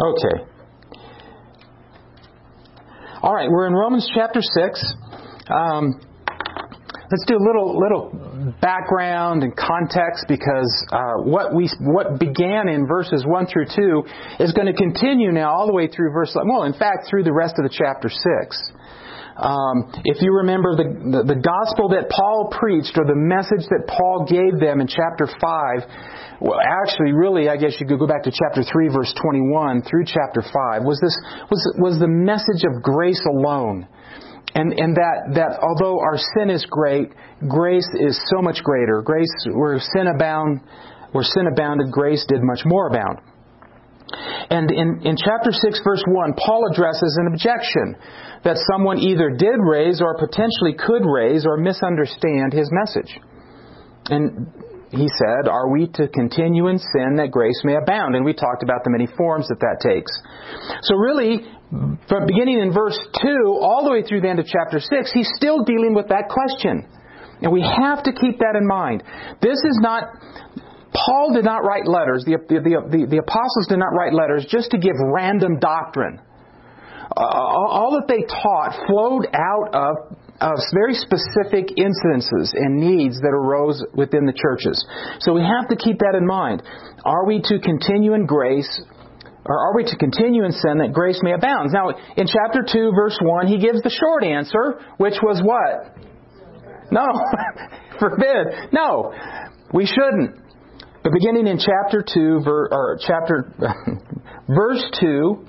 Okay. All right, we're in Romans chapter 6. Um, let's do a little little background and context because uh, what we what began in verses one through two is going to continue now all the way through verse well, in fact, through the rest of the chapter six. Um, if you remember the, the, the gospel that Paul preached or the message that Paul gave them in chapter 5, well, actually, really, I guess you could go back to chapter 3, verse 21 through chapter 5, was this, was, was the message of grace alone. And, and that, that although our sin is great, grace is so much greater. Grace, where sin abound, where sin abounded, grace did much more abound. And in, in chapter 6, verse 1, Paul addresses an objection that someone either did raise or potentially could raise or misunderstand his message. And he said, Are we to continue in sin that grace may abound? And we talked about the many forms that that takes. So, really, from beginning in verse 2 all the way through the end of chapter 6, he's still dealing with that question. And we have to keep that in mind. This is not Paul did not write letters, the, the, the, the, apostles did not write letters just to give random doctrine. Uh, all that they taught flowed out of, of very specific incidences and needs that arose within the churches. So we have to keep that in mind. Are we to continue in grace or are we to continue in sin that grace may abound? Now, in chapter 2, verse 1, he gives the short answer, which was what? No. Forbid. No. We shouldn't. But beginning in chapter 2, ver, or chapter, verse 2,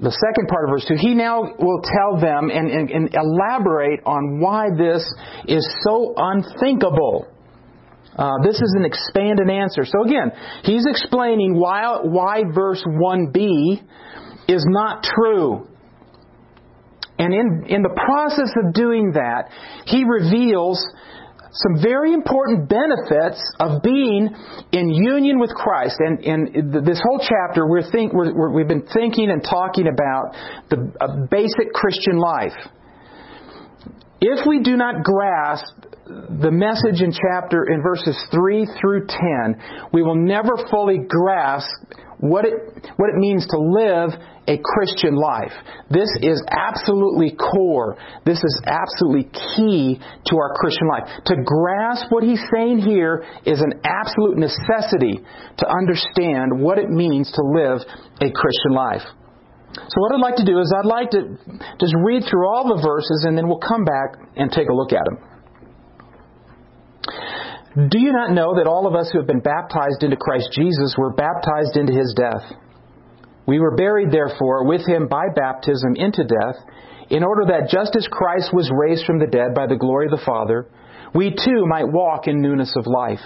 the second part of verse 2, he now will tell them and, and, and elaborate on why this is so unthinkable. Uh, this is an expanded answer. So again, he's explaining why, why verse 1b is not true. And in, in the process of doing that, he reveals some very important benefits of being in union with Christ. And, and this whole chapter, we're think, we have been thinking and talking about the basic Christian life. If we do not grasp the message in chapter in verses 3 through 10, we will never fully grasp what it, what it means to live a Christian life. This is absolutely core. This is absolutely key to our Christian life. To grasp what he's saying here is an absolute necessity to understand what it means to live a Christian life. So what I'd like to do is I'd like to just read through all the verses and then we'll come back and take a look at them. Do you not know that all of us who have been baptized into Christ Jesus were baptized into his death? We were buried, therefore, with him by baptism into death, in order that just as Christ was raised from the dead by the glory of the Father, we too might walk in newness of life.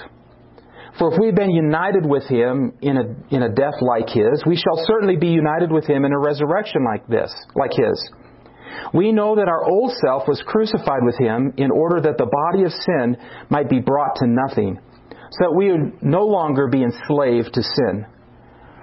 For if we've been united with him in a, in a death like his, we shall certainly be united with him in a resurrection like this, like his. We know that our old self was crucified with him in order that the body of sin might be brought to nothing, so that we would no longer be enslaved to sin.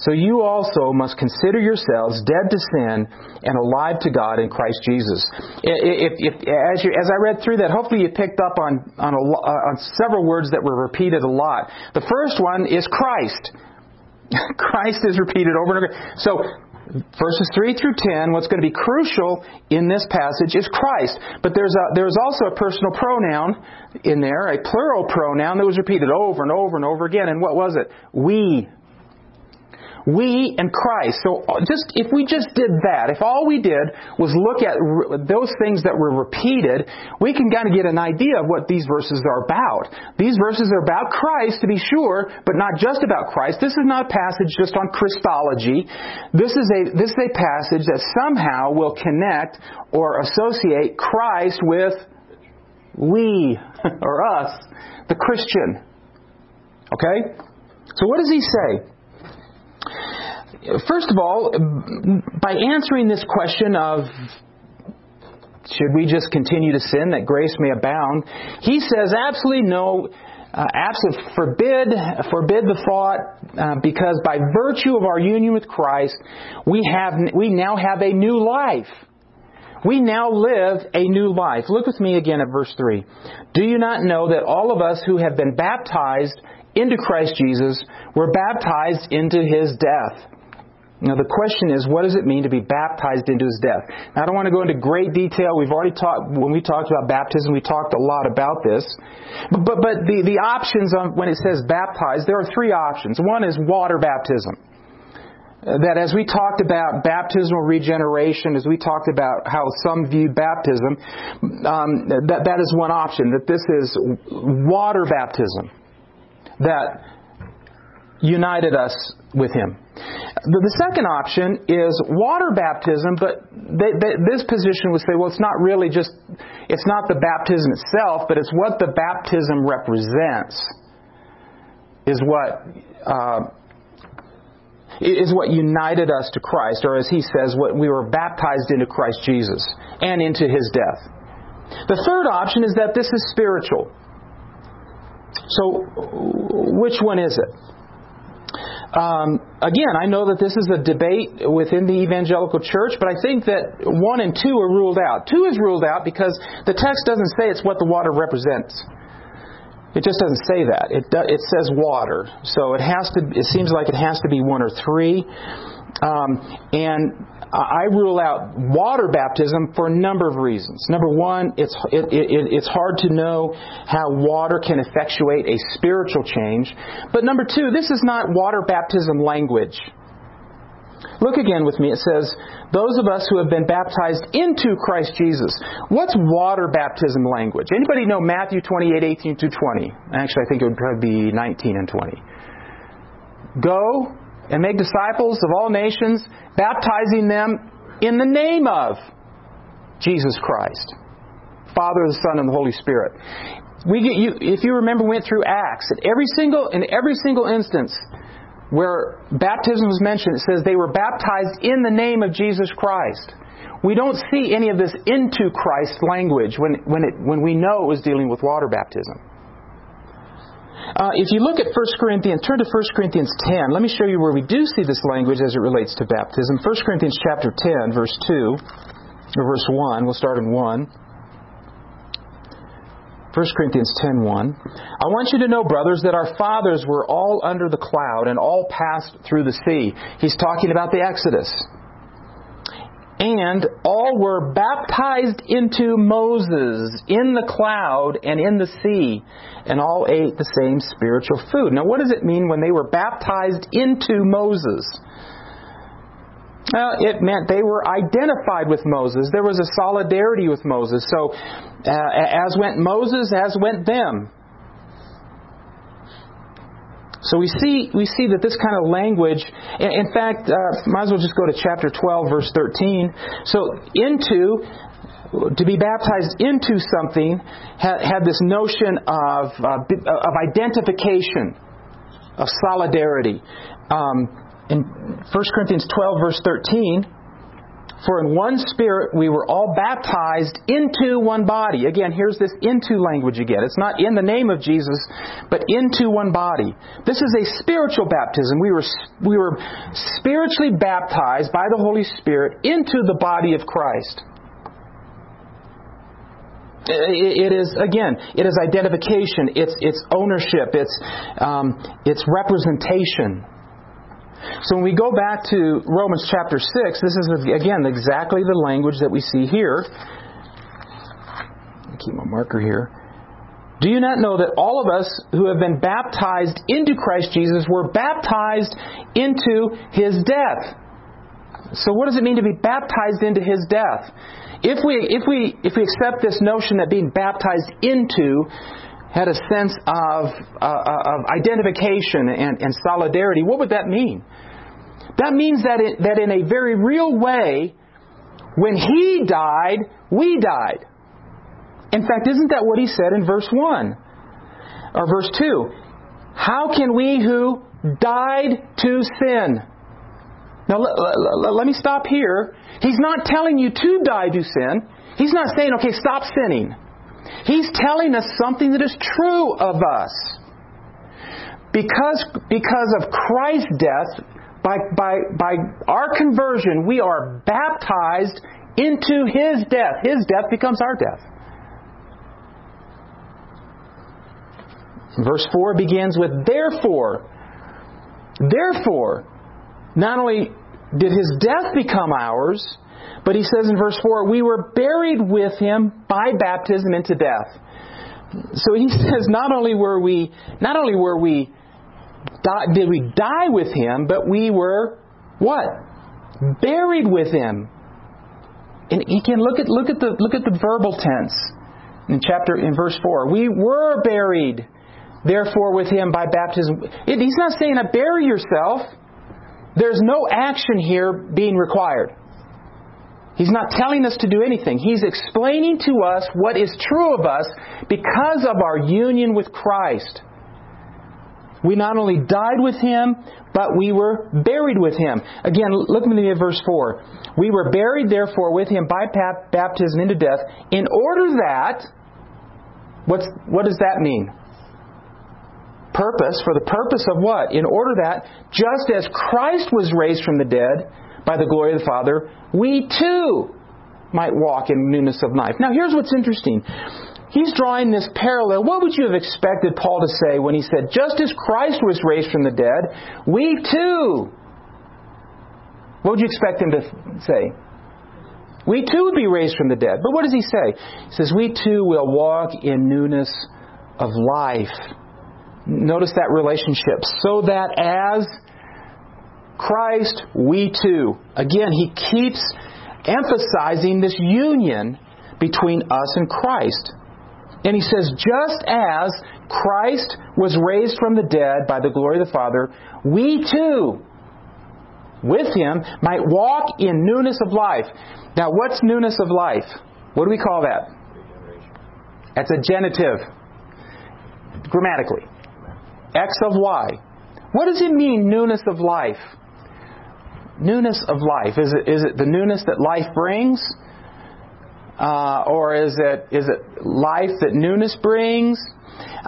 So you also must consider yourselves dead to sin and alive to God in Christ Jesus. If, if, as, you, as, I read through that, hopefully you picked up on, on, a, uh, on several words that were repeated a lot. The first one is Christ. Christ is repeated over and over. So verses 3 through 10, what's going to be crucial in this passage is Christ. But there's, a, there's also a personal pronoun in there, a plural pronoun that was repeated over and over and over again. And what was it? We we and Christ. So uh, just if we just did that, if all we did was look at those things that were repeated, we can kind of get an idea of what these verses are about. These verses are about Christ to be sure, but not just about Christ. This is not a passage just on Christology. This is a this is a passage that somehow will connect or associate Christ with we or us, the Christian. Okay? So what does he say? First of all, by answering this question of should we just continue to sin that grace may abound, he says absolutely no. uh, absolutely forbid forbid the thought uh, because by virtue of our union with Christ, we have we now have a new life. We now live a new life. Look with me again at verse 3. Do you not know that all of us who have been baptized into Christ Jesus were baptized into his death? Now the question is, what does it mean to be baptized into his death? Now I don't want to go into great detail. We've already talked, when we talked about baptism, we talked a lot about this. But, but, but the, the options on, when it says baptized, there are three options. One is water baptism. That as we talked about baptismal regeneration, as we talked about how some view baptism, um, that, that is one option. That this is water baptism. That united us with him. The, second option is water baptism, but they, they, this position would say, well, it's not really just, it's not the baptism itself, but it's what the baptism represents, is what. Uh, is what united us to Christ, or as he says, what we were baptized into Christ Jesus and into his death. The third option is that this is spiritual. So, which one is it? Um, again, I know that this is a debate within the evangelical church, but I think that one and two are ruled out. Two is ruled out because the text doesn't say it's what the water represents. It just doesn't say that. It do, it says water, so it has to. It seems like it has to be one or three. Um, and I rule out water baptism for a number of reasons. Number one, it's, it, it, it's hard to know how water can effectuate a spiritual change. But number two, this is not water baptism language. Look again with me. It says, those of us who have been baptized into Christ Jesus. What's water baptism language? Anybody know Matthew 28, 18 to 20? Actually, I think it would probably be 19 and 20. Go and make disciples of all nations, baptizing them in the name of Jesus Christ, Father, the Son, and the Holy Spirit. We get you, if you remember, we went through Acts. At every single, in every single instance where baptism was mentioned, it says they were baptized in the name of Jesus Christ. We don't see any of this into Christ language when, when, it, when we know it was dealing with water baptism. Uh, if you look at 1 Corinthians, turn to 1 Corinthians 10. Let me show you where we do see this language as it relates to baptism. 1 Corinthians chapter 10, verse 2, or verse 1. We'll start in 1. 1 Corinthians 10:1 I want you to know brothers that our fathers were all under the cloud and all passed through the sea. He's talking about the Exodus and all were baptized into Moses in the cloud and in the sea, and all ate the same spiritual food. Now, what does it mean when they were baptized into Moses? Well, it meant they were identified with Moses. There was a solidarity with Moses. So, uh, as went Moses, as went them. So we see we see that this kind of language. In fact, uh, might as well just go to chapter 12, verse 13. So into to be baptized into something had, had this notion of uh, of identification, of solidarity. Um, in 1 Corinthians 12, verse 13 for in one spirit we were all baptized into one body. Again, here's this into language again. It's not in the name of Jesus, but into one body. This is a spiritual baptism. We were, we were spiritually baptized by the Holy Spirit into the body of Christ. It is again. It is identification. It's it's ownership. It's um, it's representation. So when we go back to Romans chapter 6, this is, again, exactly the language that we see here. keep my marker here. Do you not know that all of us who have been baptized into Christ Jesus were baptized into his death? So what does it mean to be baptized into his death? If we if we if we accept this notion that being baptized into had a sense of, uh, uh, of identification and, and solidarity, what would that mean? That means that, it, that in a very real way, when he died, we died. In fact, isn't that what he said in verse 1 or verse 2? How can we who died to sin? Now, let, me stop here. He's not telling you to die to sin. He's not saying, okay, stop sinning. He's telling us something that is true of us. because, because of Christ's death, by, by, by our conversion, we are baptized into His death. His death becomes our death. Verse 4 begins with, Therefore, therefore, not only did His death become ours, but he says in verse 4, we were buried with him by baptism into death. So he says not only were we not only were we did we die with him, but we were what? Buried with him. And again, look at look at the look at the verbal tense in chapter in verse four. We were buried, therefore, with him by baptism. He's not saying, "I bury yourself." There's no action here being required. He's not telling us to do anything. He's explaining to us what is true of us because of our union with Christ. We not only died with him, but we were buried with him. Again, look at me at verse 4. We were buried, therefore, with him by baptism into death, in order that, what's, what does that mean? Purpose, for the purpose of what? In order that, just as Christ was raised from the dead by the glory of the Father, we too might walk in newness of life. Now, here's what's interesting. He's drawing this parallel. What would you have expected Paul to say when he said, just as Christ was raised from the dead, we too. What would you expect him to say? We too would be raised from the dead. But what does he say? He says, We too will walk in newness of life. Notice that relationship. So that as Christ, we too. Again, he keeps emphasizing this union between us and Christ. And he says, just as Christ was raised from the dead by the glory of the Father, we too, with him, might walk in newness of life. Now, what's newness of life? What do we call that? That's a genitive, grammatically. X of Y. What does it mean, newness of life? Newness of life. Is it, is it the newness that life brings? Uh, or is it is it life that newness brings?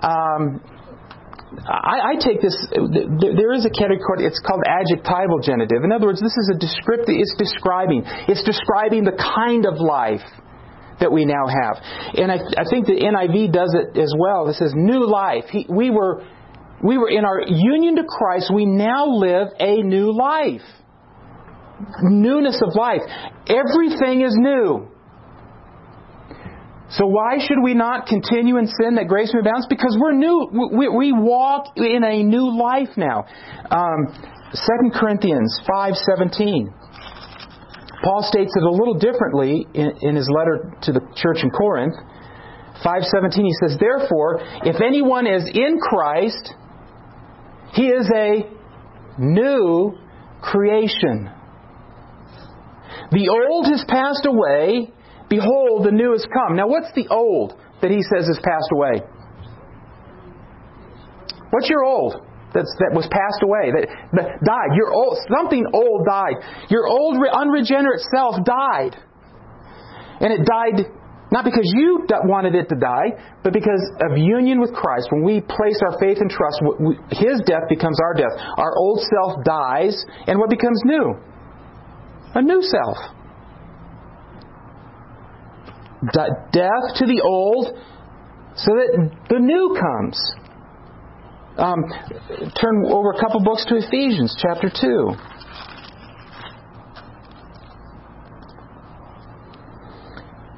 Um, I, I, take this. There is a category. It's called adjectival genitive. In other words, this is a descriptive. It's describing. It's describing the kind of life that we now have. And I, I think the NIV does it as well. This is new life. He, we were we were in our union to Christ. We now live a new life. Newness of life. Everything is new. So why should we not continue in sin that grace may abound? Because we're new. We, we walk in a new life now. Um, 2 Corinthians 5.17. Paul states it a little differently in, in his letter to the church in Corinth. 5.17 he says, Therefore, if anyone is in Christ, he is a new creation. The old has passed away Behold, the new has come. Now, what's the old that he says has passed away? What's your old that's, that was passed away, that, that died? Your old, something old died. Your old unregenerate self died. And it died not because you wanted it to die, but because of union with Christ. When we place our faith and trust, His death becomes our death. Our old self dies, and what becomes new? A new self death to the old so that the new comes. Um, turn over a couple books to Ephesians chapter 2.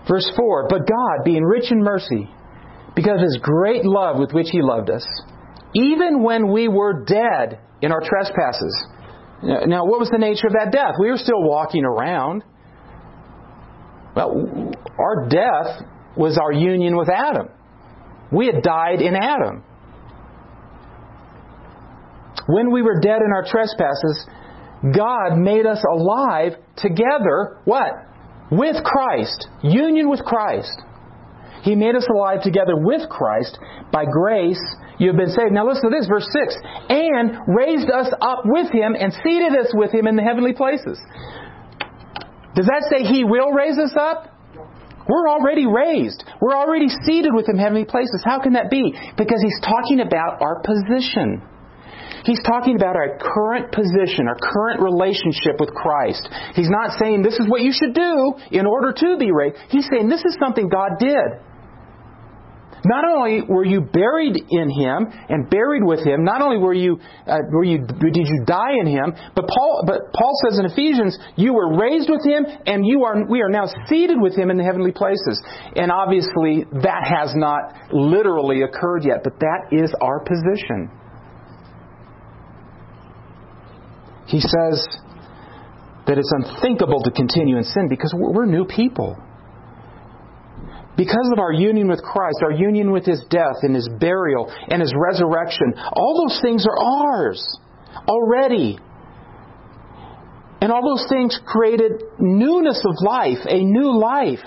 Verse 4 But God, being rich in mercy, because of his great love with which he loved us, even when we were dead in our trespasses. Now, what was the nature of that death? We were still walking around. Well, our death was our union with Adam. We had died in Adam. When we were dead in our trespasses, God made us alive together, what? With Christ. Union with Christ. He made us alive together with Christ. By grace, you have been saved. Now listen to this, verse 6. And raised us up with Him and seated us with Him in the heavenly places. Does that say He will raise us up? We're already raised. We're already seated with Him in heavenly places. How can that be? Because He's talking about our position. He's talking about our current position, our current relationship with Christ. He's not saying this is what you should do in order to be raised. He's saying this is something God did. Not only were you buried in Him and buried with Him, not only were you, uh, were you did you die in Him, but Paul, but Paul says in Ephesians, you were raised with Him, and you are we are now seated with Him in the heavenly places. And obviously, that has not literally occurred yet, but that is our position. He says that it's unthinkable to continue in sin because we're new people. Because of our union with Christ, our union with His death and His burial and His resurrection, all those things are ours already. And all those things created newness of life, a new life.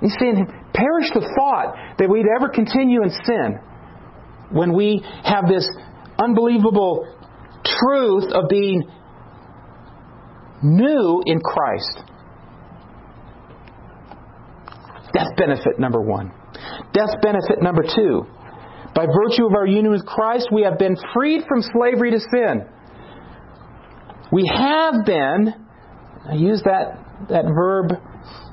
He's saying, perish the thought that we'd ever continue in sin when we have this unbelievable truth of being new in Christ. Death benefit number one. Death benefit number two. By virtue of our union with Christ, we have been freed from slavery to sin. We have been, I use that, that verb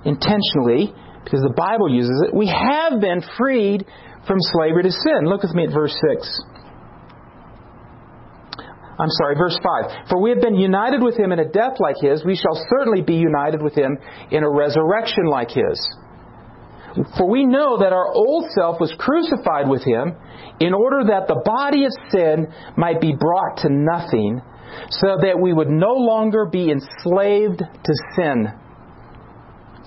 intentionally because the Bible uses it. We have been freed from slavery to sin. Look with me at verse 6. I'm sorry, verse 5. For we have been united with him in a death like his, we shall certainly be united with him in a resurrection like his. For we know that our old self was crucified with him in order that the body of sin might be brought to nothing, so that we would no longer be enslaved to sin.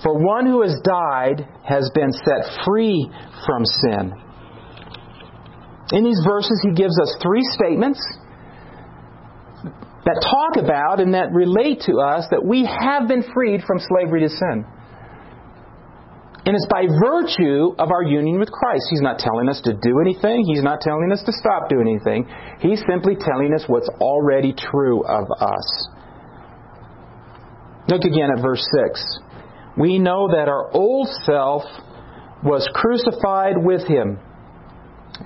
For one who has died has been set free from sin. In these verses, he gives us three statements that talk about and that relate to us that we have been freed from slavery to sin. And it's by virtue of our union with Christ. He's not telling us to do anything. He's not telling us to stop doing anything. He's simply telling us what's already true of us. Look again at verse 6. We know that our old self was crucified with him.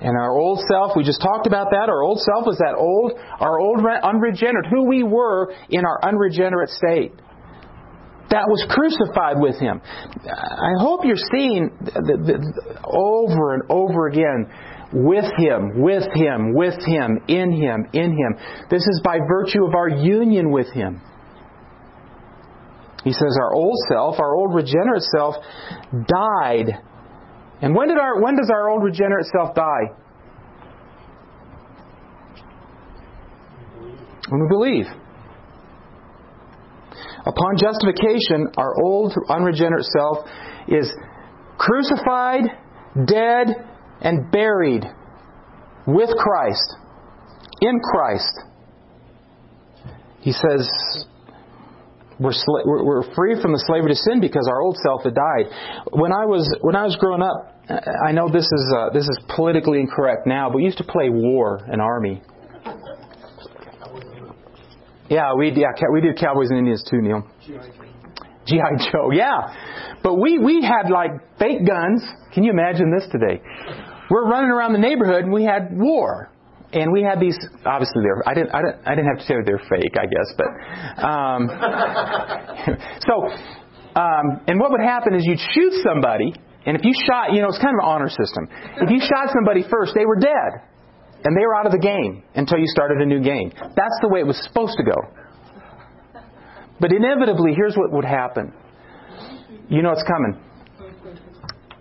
And our old self, we just talked about that. Our old self was that old, our old unregenerate, who we were in our unregenerate state that was crucified with him. I hope you're seeing over and over again with him, with him, with him, in him, in him. This is by virtue of our union with him. He says our old self, our old regenerate self, died. And when did our when does our old regenerate self die? When we believe. Upon justification, our old unregenerate self is crucified, dead, and buried with Christ, in Christ. He says, we're, sl- we're free from the slavery to sin because our old self had died. When I was when I was growing up, I know this is uh, this is politically incorrect now, but we used to play war in army. Yeah, we yeah we did Cowboys and Indians too, Neil. GI Joe, yeah. But we we had like fake guns. Can you imagine this today? We're running around the neighborhood and we had war. And we had these. Obviously, they're. I didn't. I didn't. I didn't have to say they're fake. I guess, but. Um, so, um, and what would happen is you'd shoot somebody, and if you shot, you know, it's kind of an honor system. If you shot somebody first, they were dead and they were out of the game until you started a new game. That's the way it was supposed to go. But inevitably, here's what would happen. You know it's coming.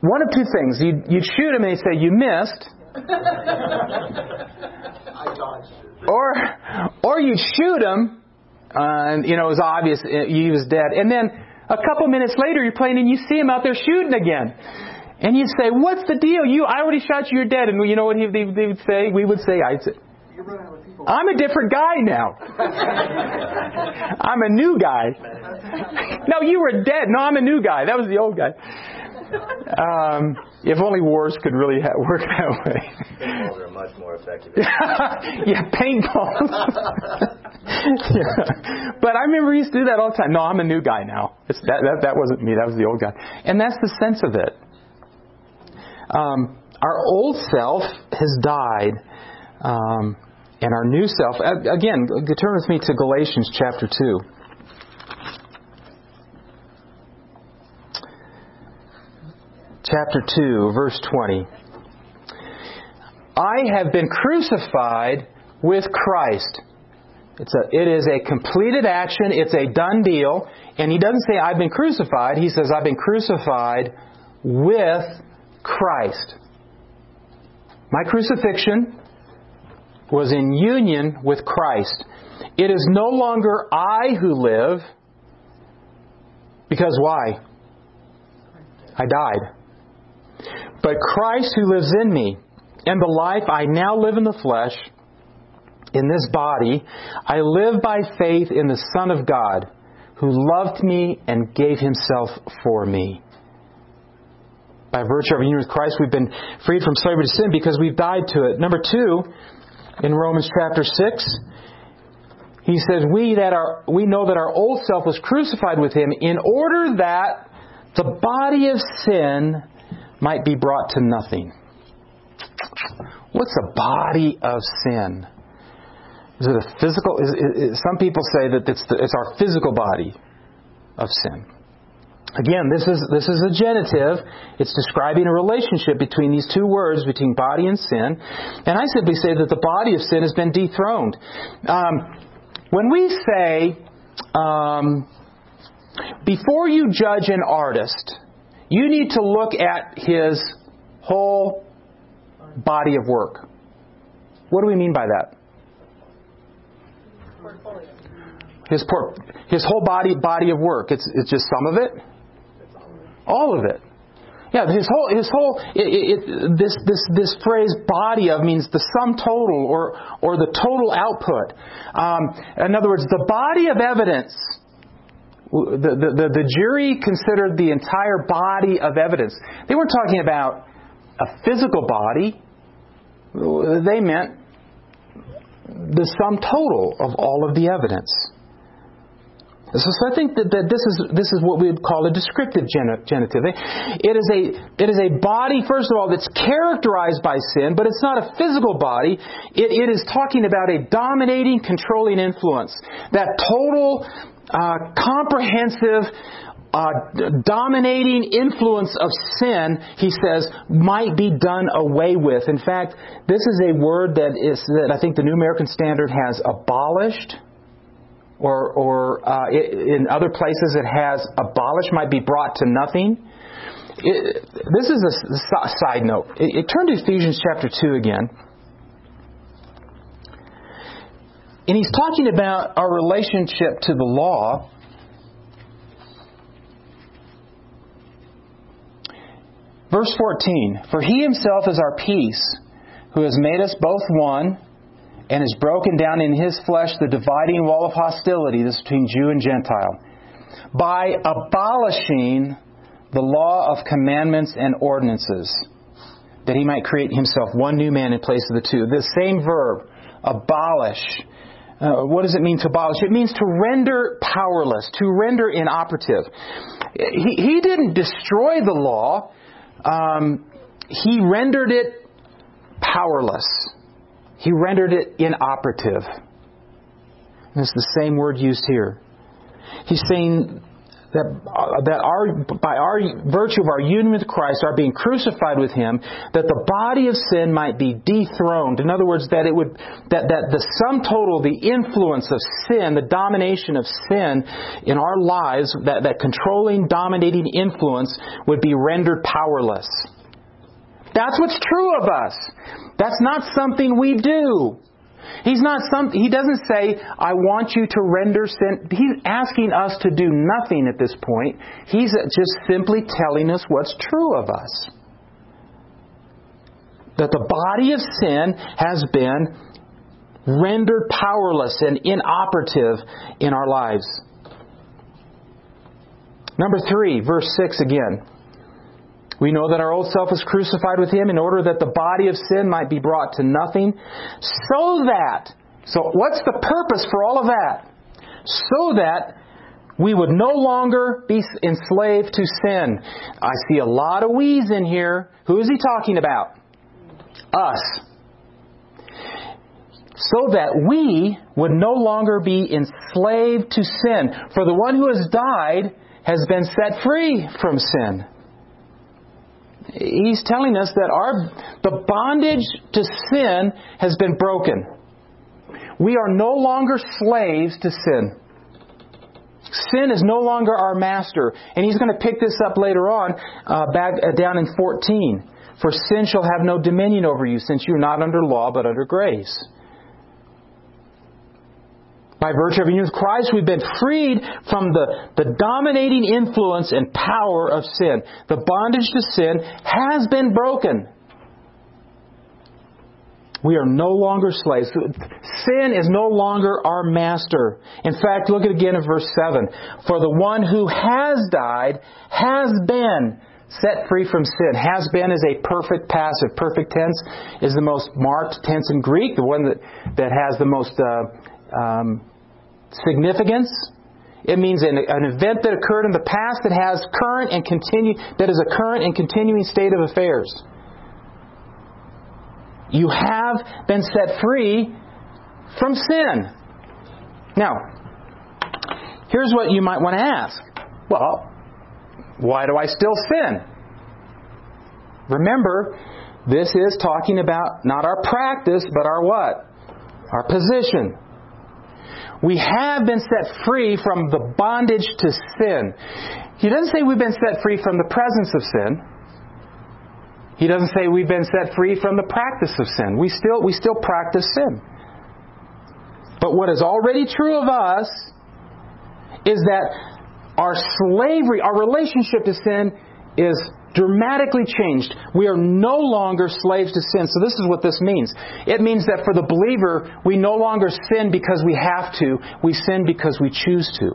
One of two things. You'd, you'd shoot him and he'd say, You missed. or, or you'd shoot him, uh, and you know it was obvious uh, he was dead. And then a couple minutes later, you're playing and you see him out there shooting again. And you'd say, "What's the deal? You, I already shot you. You're dead." And you know what he, they, they would say? We would say, "I'd say." I'm a different guy now. I'm a new guy. no, you were dead. No, I'm a new guy. That was the old guy. Um, if only wars could really ha- work that way. Paintballs are much more effective. yeah, paintballs. yeah. But I remember he used to do that all the time. No, I'm a new guy now. It's that, that, that wasn't me. That was the old guy. And that's the sense of it. Um, our old self has died. Um, and our new self. Again, turn with me to Galatians chapter 2. Chapter 2, verse 20. I have been crucified with Christ. It's a, it is a completed action. It's a done deal. And he doesn't say, I've been crucified. He says, I've been crucified with Christ. My crucifixion was in union with Christ. It is no longer I who live, because why? I died. But Christ who lives in me, and the life I now live in the flesh, in this body, I live by faith in the Son of God, who loved me and gave himself for me. By virtue of union with Christ, we've been freed from slavery to sin because we've died to it. Number two, in Romans chapter 6. He says, we, that are, we know that our old self was crucified with him in order that the body of sin might be brought to nothing. What's a body of sin? Is it a physical? Is, is, some people say that it's, the, it's our physical body of sin. Again, this is, this is a genitive. It's describing a relationship between these two words, between body and sin. And I simply say that the body of sin has been dethroned. Um, when we say, um, before you judge an artist, you need to look at his whole body of work. What do we mean by that? His, por- his whole body body of work. It's, it's just some of it. All of it. Yeah, his whole his whole it, it, this this this phrase "body of" means the sum total or or the total output. Um, in other words, the body of evidence. The, the, the, the jury considered the entire body of evidence. They weren't talking about a physical body. They meant the sum total of all of the evidence. So, I think that, that this is this is what we would call a descriptive genitive. It is a it is a body, first of all, that's characterized by sin, but it's not a physical body. It, it is talking about a dominating, controlling influence. That total, uh, comprehensive, uh, dominating influence of sin, he says, might be done away with. In fact, this is a word that is that I think the New American Standard has abolished or, or uh, in other places it has abolished, might be brought to nothing. It, this is a side note. It, it, to Ephesians chapter 2 again. And he's talking about our relationship to the law. Verse 14 For he himself is our peace, who has made us both one and has broken down in his flesh the dividing wall of hostility this between Jew and Gentile by abolishing the law of commandments and ordinances that he might create himself one new man in place of the two. The same verb, abolish. Uh, what does it mean to abolish? It means to render powerless, to render inoperative. He, he didn't destroy the law, um, he rendered it powerless. He rendered it inoperative. And it's the same word used here. He's saying that, uh, that our, by our virtue of our union with Christ, our being crucified with Him, that the body of sin might be dethroned. In other words, that it would, that, that the sum total, the influence of sin, the domination of sin in our lives, that, that controlling, dominating influence would be rendered powerless. That's what's true of us. That's not something we do. He's not some, he doesn't say, I want you to render sin. He's asking us to do nothing at this point. He's just simply telling us what's true of us. That the body of sin has been rendered powerless and inoperative in our lives. Number three, verse 6 again. We know that our old self was crucified with him in order that the body of sin might be brought to nothing, so that, so what's the purpose for all of that? So that we would no longer be enslaved to sin. I see a lot of we's in here. Who is he talking about? Us. so that we would no longer be enslaved to sin. For the one who has died has been set free from sin. He's telling us that our the bondage to sin has been broken. We are no longer slaves to sin. Sin is no longer our master. And he's going to pick this up later on, uh, back uh, down in 14. For sin shall have no dominion over you, since you are not under law, but under grace. By virtue of union with Christ, we've been freed from the, the dominating influence and power of sin. The bondage to sin has been broken. We are no longer slaves. Sin is no longer our master. In fact, look at again in verse 7. For the one who has died has been set free from sin. Has been is a perfect passive. Perfect tense is the most marked tense in Greek, the one that, that has the most uh, um, significance. It means an, an, event that occurred in the past that has current and continue that is a current and continuing state of affairs. You have been set free from sin. Now, here's what you might want to ask. Well, why do I still sin? Remember, this is talking about not our practice, but our what? Our position. We have been set free from the bondage to sin. He doesn't say we've been set free from the presence of sin. He doesn't say we've been set free from the practice of sin. We still, we still practice sin. But what is already true of us is that our slavery, our relationship to sin is dramatically changed. We are no longer slaves to sin. So this is what this means. It means that for the believer, we no longer sin because we have to. We sin because we choose to.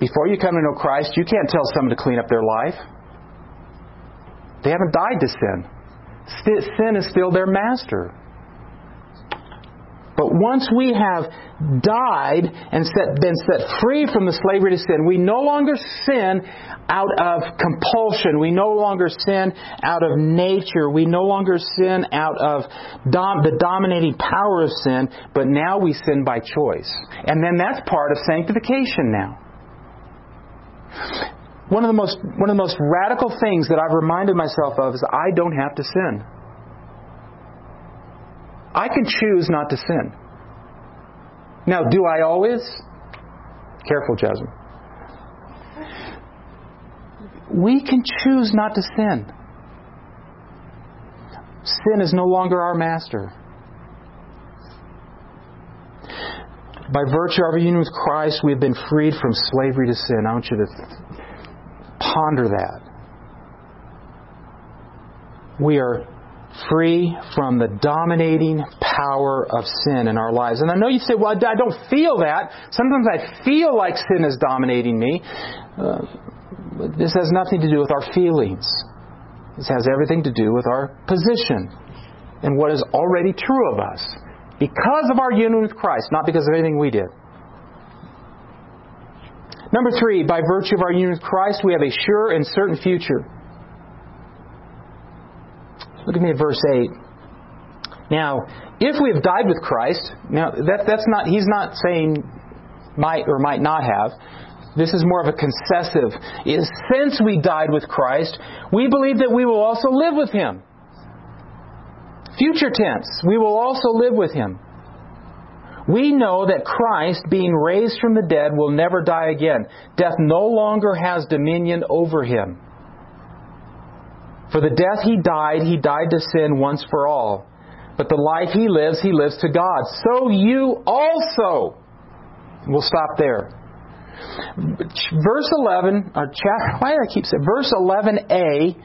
Before you come to know Christ, you can't tell someone to clean up their life. They haven't died to sin. Sin is still their master. But once we have died and set, been set free from the slavery to sin, we no longer sin out of compulsion. We no longer sin out of nature. We no longer sin out of dom- the dominating power of sin, but now we sin by choice. And then that's part of sanctification now. One of the most one of the most radical things that I've reminded myself of is I don't have to sin. I can choose not to sin. Now, do I always? Careful, Jasmine. We can choose not to sin. Sin is no longer our master. By virtue of our union with Christ, we have been freed from slavery to sin. I want you to ponder that. We are free from the dominating power of sin in our lives. And I know you say, well, I don't feel that. Sometimes I feel like sin is dominating me. Uh, this has nothing to do with our feelings. This has everything to do with our position and what is already true of us because of our union with Christ, not because of anything we did. Number three, by virtue of our union with Christ, we have a sure and certain future. Look at me at verse 8. Now, if we have died with Christ, now that, that's not, he's not saying might or might not have. This is more of a concessive. Is Since we died with Christ, we believe that we will also live with him. Future tense, we will also live with him. We know that Christ, being raised from the dead, will never die again. Death no longer has dominion over him. For the death he died, he died to sin once for all. But the life he lives, he lives to God. So you also. We'll stop there. Verse 11, uh, or chapter, why did I keep saying? Verse 11a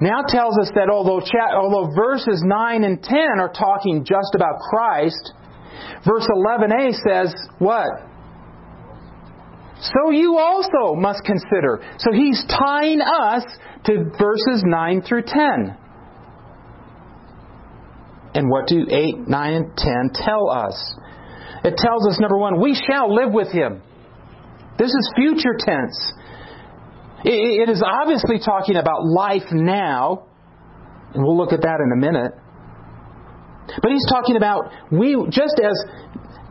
now tells us that although, although verses 9 and 10 are talking just about Christ, verse 11a says what? So you also must consider. So he's tying us to verses 9 through 10. And what do 8, 9, and 10 tell us? It tells us, number one, we shall live with him. This is future tense. It is obviously talking about life now. And we'll look at that in a minute. But he's talking about we, just as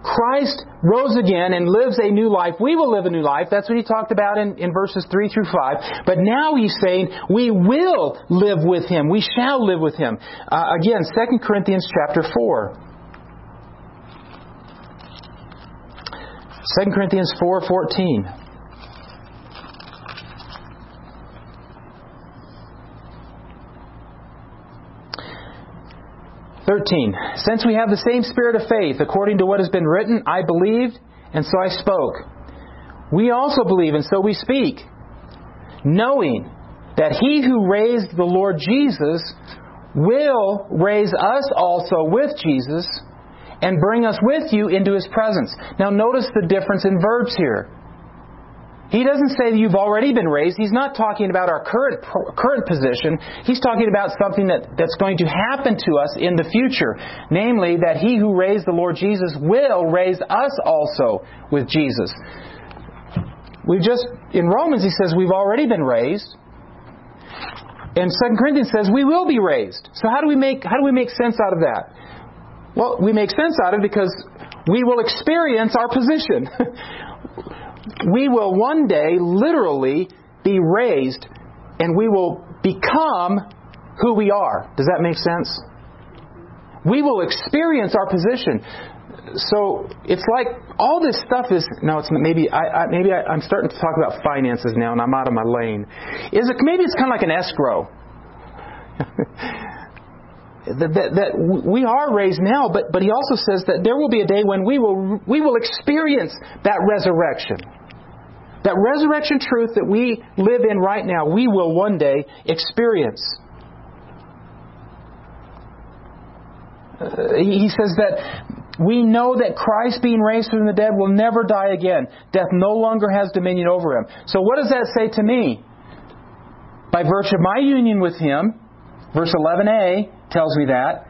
Christ rose again and lives a new life, we will live a new life. That's what he talked about in, in verses 3 through 5. But now he's saying we will live with him. We shall live with him. Uh, again, 2 Corinthians chapter 4. 2 Corinthians 4:14. 13. Since we have the same spirit of faith, according to what has been written, I believed, and so I spoke. We also believe, and so we speak, knowing that he who raised the Lord Jesus will raise us also with Jesus and bring us with you into his presence. Now, notice the difference in verbs here. He doesn't say that you've already been raised. He's not talking about our current current position. He's talking about something that, that's going to happen to us in the future. Namely, that he who raised the Lord Jesus will raise us also with Jesus. We just in Romans he says we've already been raised. And 2 Corinthians says we will be raised. So how do we make how do we make sense out of that? Well, we make sense out of it because we will experience our position. we will one day literally be raised and we will become who we are. Does that make sense? We will experience our position. So it's like all this stuff is no. It's maybe I, I maybe I, am starting to talk about finances now, and I'm out of my lane. Is it maybe it's kind of like an escrow? that, that, that, we are raised now, but, but he also says that there will be a day when we will, we will experience that resurrection. That resurrection truth that we live in right now, we will one day experience. Uh, he says that we know that Christ being raised from the dead will never die again. Death no longer has dominion over him. So what does that say to me? By virtue of my union with him, verse 11a, tells me that.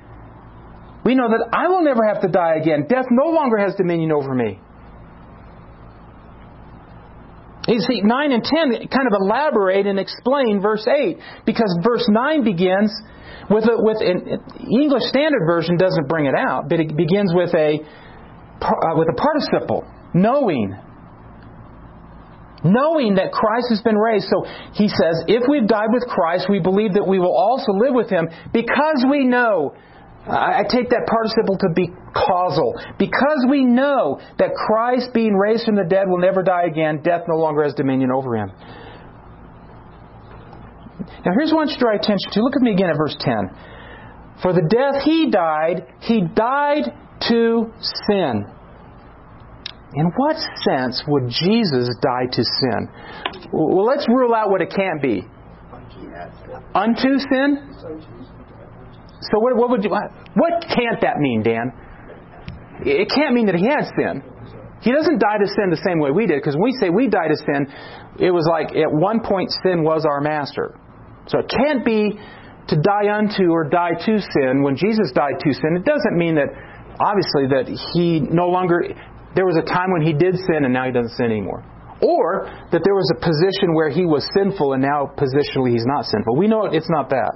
We know that I will never have to die again. Death no longer has dominion over me. You see, 9 and 10 kind of elaborate and explain verse 8 because verse 9 begins with a, with an English Standard Version doesn't bring it out, but it begins with a uh, with a participle, knowing. Knowing that Christ has been raised. So he says, if we've died with Christ, we believe that we will also live with him because we know. I take that participle to be causal. Because we know that Christ, being raised from the dead, will never die again, death no longer has dominion over him. Now, here's what I to draw attention to. Look at me again at verse 10. For the death he died, he died to sin. In what sense would Jesus die to sin? Well, let's rule out what it can't be. Unto sin? So what, what would you, what can't that mean, Dan? It can't mean that he had sin. He doesn't die to sin the same way we did, because when we say we die to sin, it was like at one point sin was our master. So it can't be to die unto or die to sin. When Jesus died to sin, it doesn't mean that obviously that he no longer there was a time when he did sin and now he doesn't sin anymore. Or that there was a position where he was sinful and now positionally he's not sinful. We know it's not that.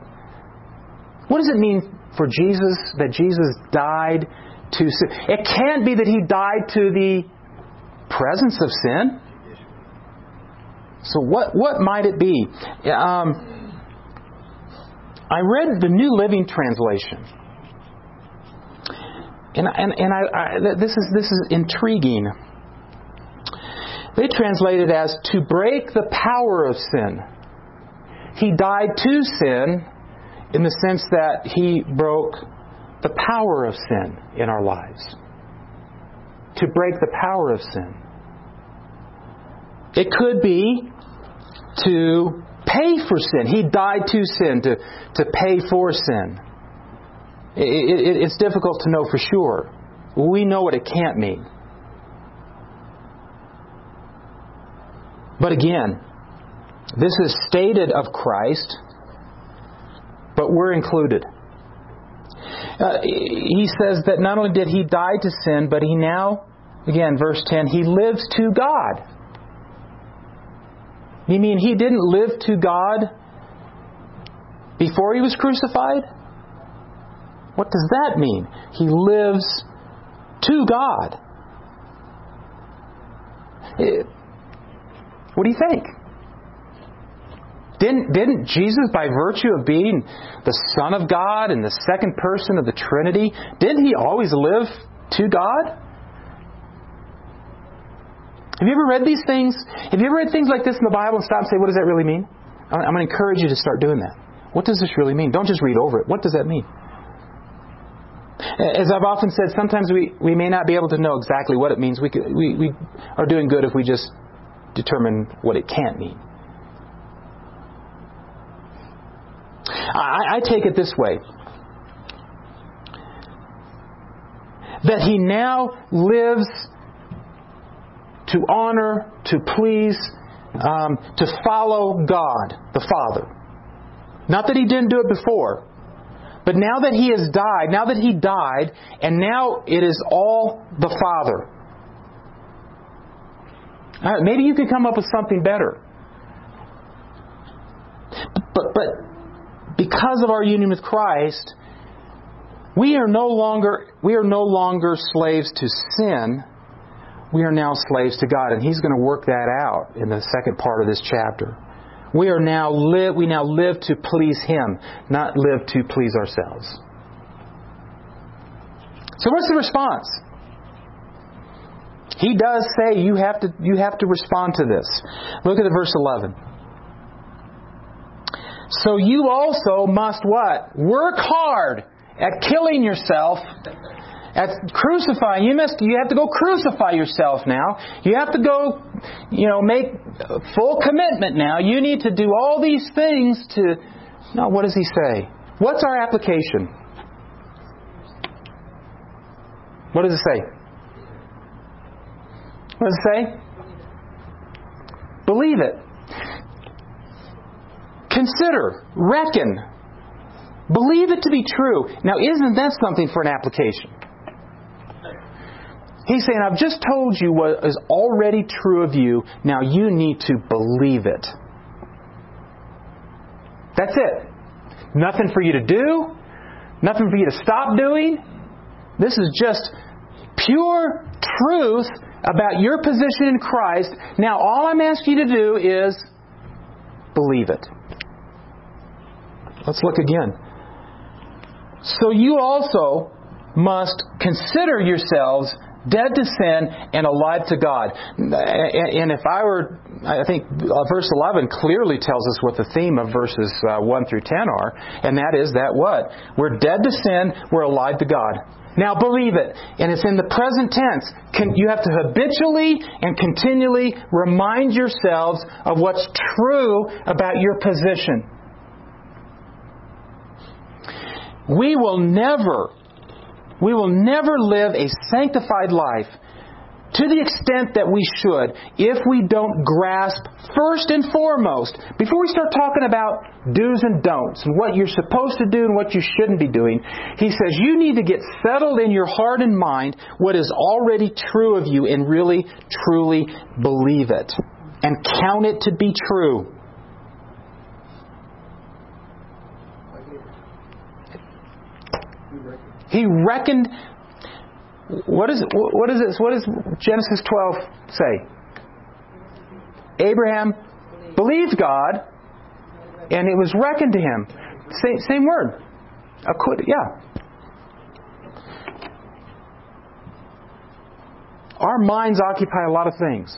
What does it mean for Jesus that Jesus died to sin? It can't be that he died to the presence of sin. So what what might it be? Um, I read the New Living Translation, and and, and I, I, this is this is intriguing. They translate it as to break the power of sin. He died to sin in the sense that he broke the power of sin in our lives. To break the power of sin. It could be to pay for sin. He died to sin, to, to pay for sin. It, it, it's difficult to know for sure. We know what it can't mean. But again, this is stated of Christ but we're included. Uh, he says that not only did he die to sin, but he now, again, verse 10, he lives to God. You mean he didn't live to God before he was crucified? What does that mean? He lives to God. It, what do you think? Didn't, didn't Jesus, by virtue of being the Son of God and the second person of the Trinity, didn't he always live to God? Have you ever read these things? Have you ever read things like this in the Bible and stop and say, what does that really mean? I'm going to encourage you to start doing that. What does this really mean? Don't just read over it. What does that mean? As I've often said, sometimes we, we may not be able to know exactly what it means. We, could, we, we are doing good if we just determine what it can't mean. I, I take it this way that he now lives to honor, to please, um, to follow God, the Father. Not that he didn't do it before, but now that he has died, now that he died, and now it is all the Father. Right, maybe you could come up with something better. But, but because of our union with Christ, we are no longer we are no longer slaves to sin. We are now slaves to God, and He's going to work that out in the second part of this chapter. We are now live we now live to please Him, not live to please ourselves. So what's the response? He does say you have to you have to respond to this. Look at the verse 11. So you also must what? Work hard at killing yourself, at crucifying. You must you have to go crucify yourself now. You have to go, you know, make full commitment now. You need to do all these things to No, what does he say? What's our application? What does it say? What does it say? Believe it. Consider, reckon, believe it to be true. Now, isn't that something for an application? He's saying, I've just told you what is already true of you. Now you need to believe it. That's it. Nothing for you to do, nothing for you to stop doing. This is just pure truth about your position in Christ. Now, all I'm asking you to do is believe it. Let's look again. So you also must consider yourselves dead to sin and alive to God. And if I were, I think uh, verse 11 clearly tells us what the theme of verses uh, 1 through 10 are, and that is that what? We're dead to sin, we're alive to God. Now believe it. And it's in the present tense. You have to habitually and continually remind yourselves of what's true about your position. We will never, we will never live a sanctified life to the extent that we should if we don't grasp first and foremost, before we start talking about do's and don'ts and what you're supposed to do and what you shouldn't be doing, he says you need to get settled in your heart and mind what is already true of you and really, truly believe it and count it to be true. He reckoned what is what is this? What does Genesis 12 say? Abraham believed God, and it was reckoned to him. Same, same word. Yeah. Our minds occupy a lot of things.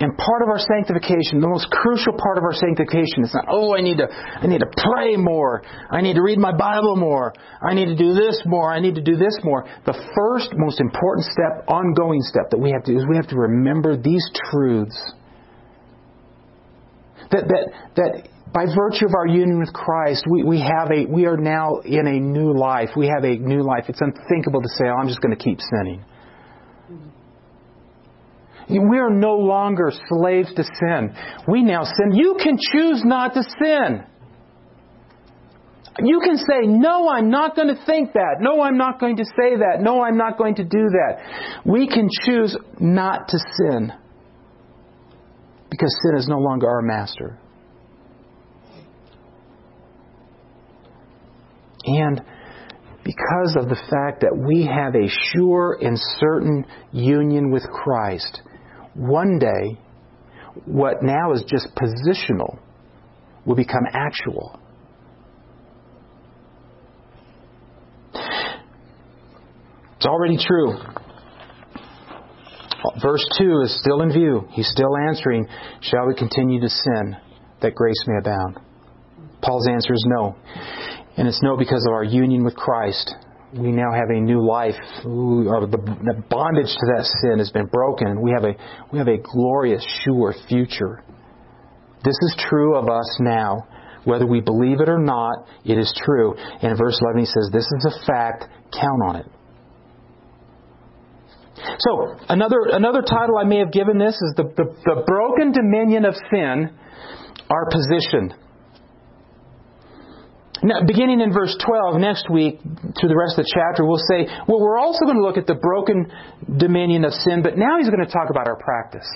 And part of our sanctification, the most crucial part of our sanctification is not, oh, I need to, I need to pray more. I need to read my Bible more. I need to do this more. I need to do this more. The first most important step, ongoing step that we have to do is we have to remember these truths. That, that, that by virtue of our union with Christ, we, we have a, we are now in a new life. We have a new life. It's unthinkable to say, oh, I'm just going to keep sinning. We are no longer slaves to sin. We now sin. You can choose not to sin. You can say, No, I'm not going to think that. No, I'm not going to say that. No, I'm not going to do that. We can choose not to sin because sin is no longer our master. and because of the fact that we have a sure and certain union with Christ, one day, what now is just positional will become actual. It's already true. Verse 2 is still in view. He's still answering, Shall we continue to sin that grace may abound? Paul's answer is no. And it's no because of our union with Christ. We now have a new life. the bondage to that sin has been broken. We have a, we have a glorious, sure future. This is true of us now. Whether we believe it or not, it is true. And verse 11 he says, This is a fact, count on it. So, another, another title I may have given this is the, the, the Broken Dominion of Sin, Our Position. Now, beginning in verse 12, next week, through the rest of the chapter, we'll say, well, we're also going to look at the broken dominion of sin, but now he's going to talk about our practice.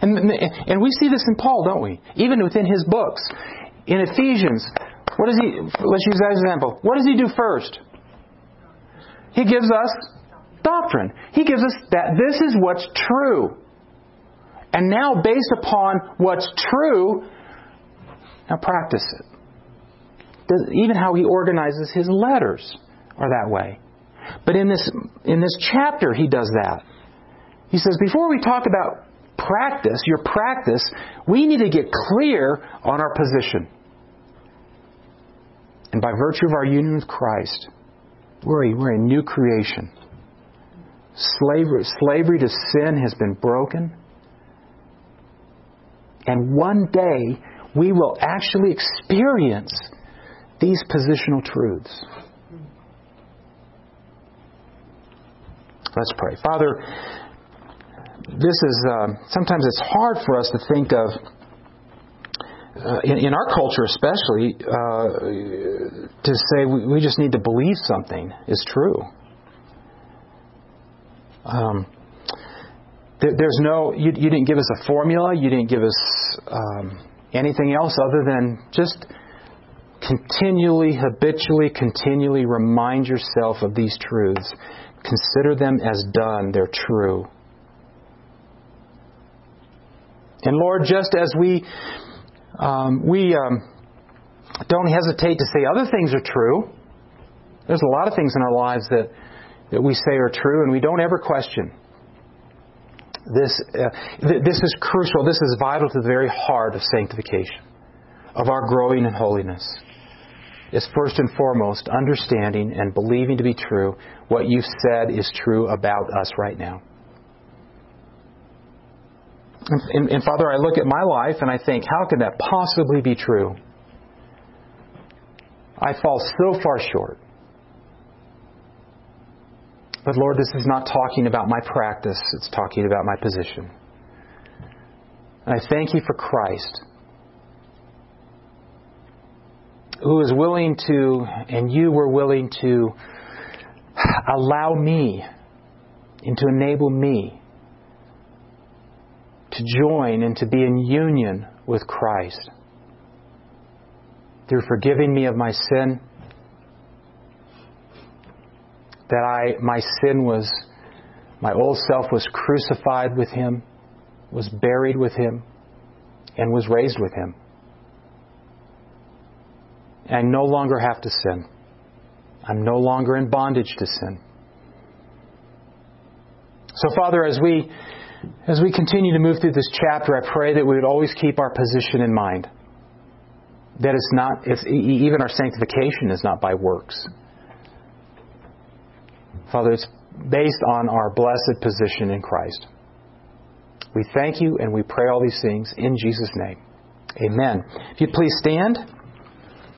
And, and we see this in Paul, don't we? Even within his books. In Ephesians, what does he, let's use that example. What does he do first? He gives us doctrine. He gives us that this is what's true. And now, based upon what's true, now practice it. Even how he organizes his letters are that way. But in this, in this chapter, he does that. He says, before we talk about practice, your practice, we need to get clear on our position. And by virtue of our union with Christ, we're a, we're a new creation. Slavery, slavery to sin has been broken. And one day we will actually experience these positional truths. Let's pray. Father, this is uh, sometimes it's hard for us to think of uh, in, in, our culture, especially, uh, to say we, we, just need to believe something is true. Um, there, there's no, you, you, didn't give us a formula, you didn't give us um, anything else other than just continually, habitually, continually remind yourself of these truths. Consider them as done, they're true. And Lord, just as we um, we um, don't hesitate to say other things are true, there's a lot of things in our lives that that we say are true, and we don't ever question. This, uh, th- this is crucial. This is vital to the very heart of sanctification, of our growing in holiness. Is first and foremost understanding and believing to be true what you've said is true about us right now. And, and, Father, I look at my life and I think, how could that possibly be true? I fall so far short. But Lord, this is not talking about my practice, it's talking about my position. And I thank you for Christ, who is willing to, and you were willing to allow me and to enable me to join and to be in union with Christ through forgiving me of my sin that I my sin was my old self was crucified with him, was buried with him, and was raised with him. I no longer have to sin. I'm no longer in bondage to sin. So Father, as we as we continue to move through this chapter, I pray that we would always keep our position in mind. That it's not, it's, even our sanctification is not by works. Father, it's based on our blessed position in Christ. We thank you and we pray all these things in Jesus' name. Amen. If you'd please stand.